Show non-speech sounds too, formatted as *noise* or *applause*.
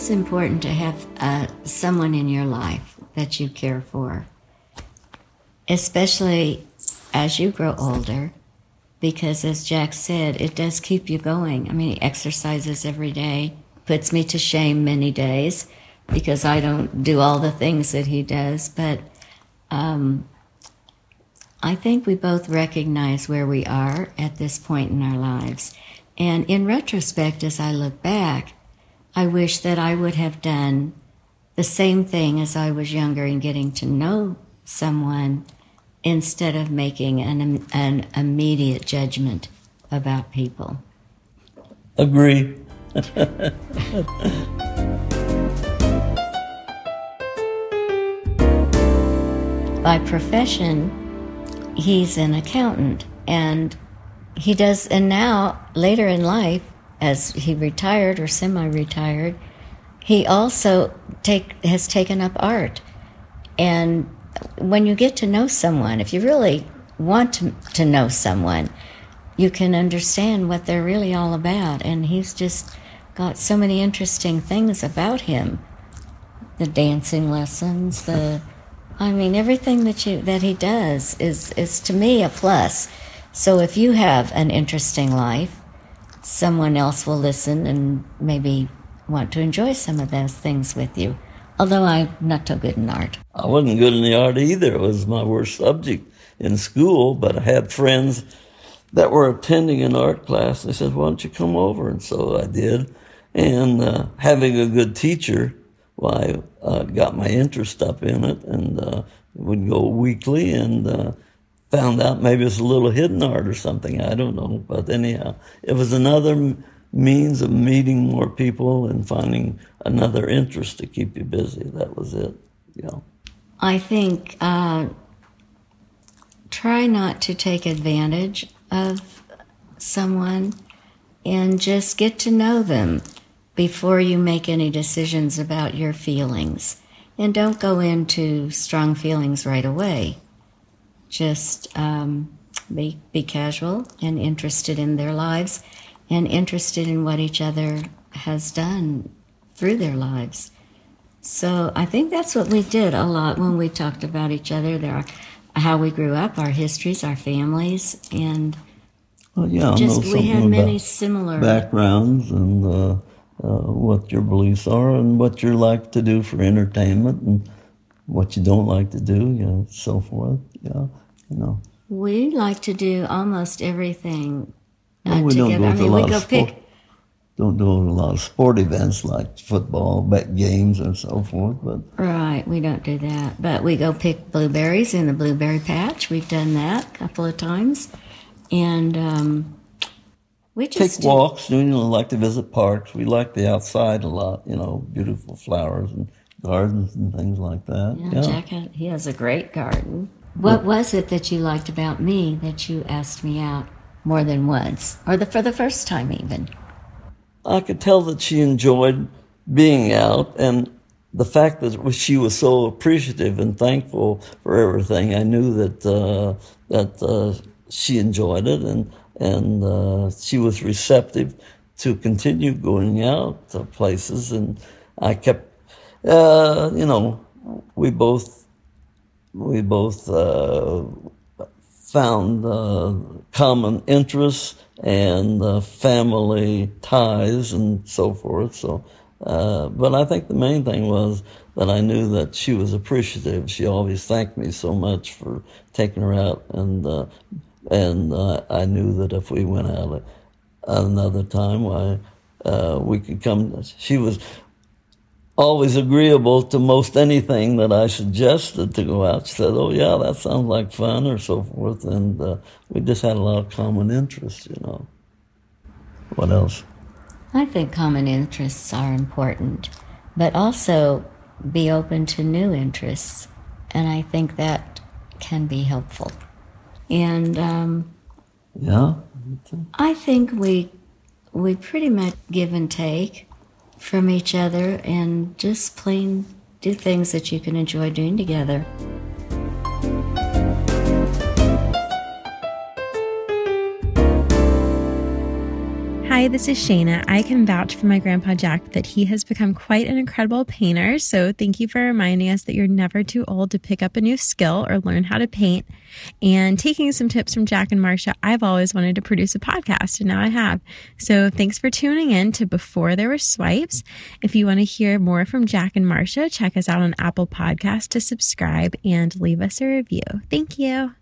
is important to have uh, someone in your life that you care for, especially as you grow older, because as Jack said, it does keep you going. I mean, he exercises every day, puts me to shame many days because I don't do all the things that he does, but um, I think we both recognize where we are at this point in our lives. And in retrospect, as I look back, I wish that I would have done the same thing as I was younger in getting to know someone instead of making an, an immediate judgment about people. Agree. *laughs* By profession, he's an accountant and he does and now later in life as he retired or semi-retired he also take has taken up art. And when you get to know someone if you really want to, to know someone you can understand what they're really all about. And he's just got so many interesting things about him. The dancing lessons the I mean, everything that you that he does is is to me a plus. So if you have an interesting life, someone else will listen and maybe want to enjoy some of those things with you. Although I'm not so good in art. I wasn't good in the art either. It was my worst subject in school, but I had friends that were attending an art class. They said, why don't you come over? And so I did. And uh, having a good teacher well, I uh, got my interest up in it and uh, would go weekly and uh, found out maybe it's a little hidden art or something. I don't know. But anyhow, it was another means of meeting more people and finding another interest to keep you busy. That was it. Yeah. I think uh, try not to take advantage of someone and just get to know them before you make any decisions about your feelings. And don't go into strong feelings right away. Just um, be, be casual and interested in their lives and interested in what each other has done through their lives. So I think that's what we did a lot when we talked about each other. There are how we grew up, our histories, our families, and well, yeah, just we had many similar backgrounds and uh, uh, what your beliefs are and what you like to do for entertainment and what you don't like to do, you know, so forth. Yeah, you know. We like to do almost everything uh, well, we together. Don't go I mean, we go sport, pick. Don't do a lot of sport events like football, bet games, and so forth. But right, we don't do that. But we go pick blueberries in the blueberry patch. We've done that a couple of times, and um, we just take walks. You know, like to visit parks. We like the outside a lot. You know, beautiful flowers and gardens and things like that. Yeah, yeah. Jack, he has a great garden. What was it that you liked about me that you asked me out more than once, or the, for the first time even? I could tell that she enjoyed being out, and the fact that she was so appreciative and thankful for everything. I knew that uh, that uh, she enjoyed it, and and uh, she was receptive to continue going out to places. And I kept, uh, you know, we both we both uh, found uh, common interests and uh, family ties and so forth. So, uh, but I think the main thing was that I knew that she was appreciative. She always thanked me so much for taking her out and and uh, I knew that if we went out another time, uh, we could come. She was always agreeable to most anything that I suggested to go out. She said, "Oh yeah, that sounds like fun," or so forth, and uh, we just had a lot of common interests, you know. What else? I think common interests are important, but also be open to new interests, and I think that can be helpful. And um, yeah, I think we we pretty much give and take from each other, and just plain do things that you can enjoy doing together. Hi, this is Shayna. I can vouch for my grandpa Jack that he has become quite an incredible painter. So thank you for reminding us that you're never too old to pick up a new skill or learn how to paint. And taking some tips from Jack and Marcia, I've always wanted to produce a podcast and now I have. So thanks for tuning in to Before There Were Swipes. If you want to hear more from Jack and Marcia, check us out on Apple Podcast to subscribe and leave us a review. Thank you.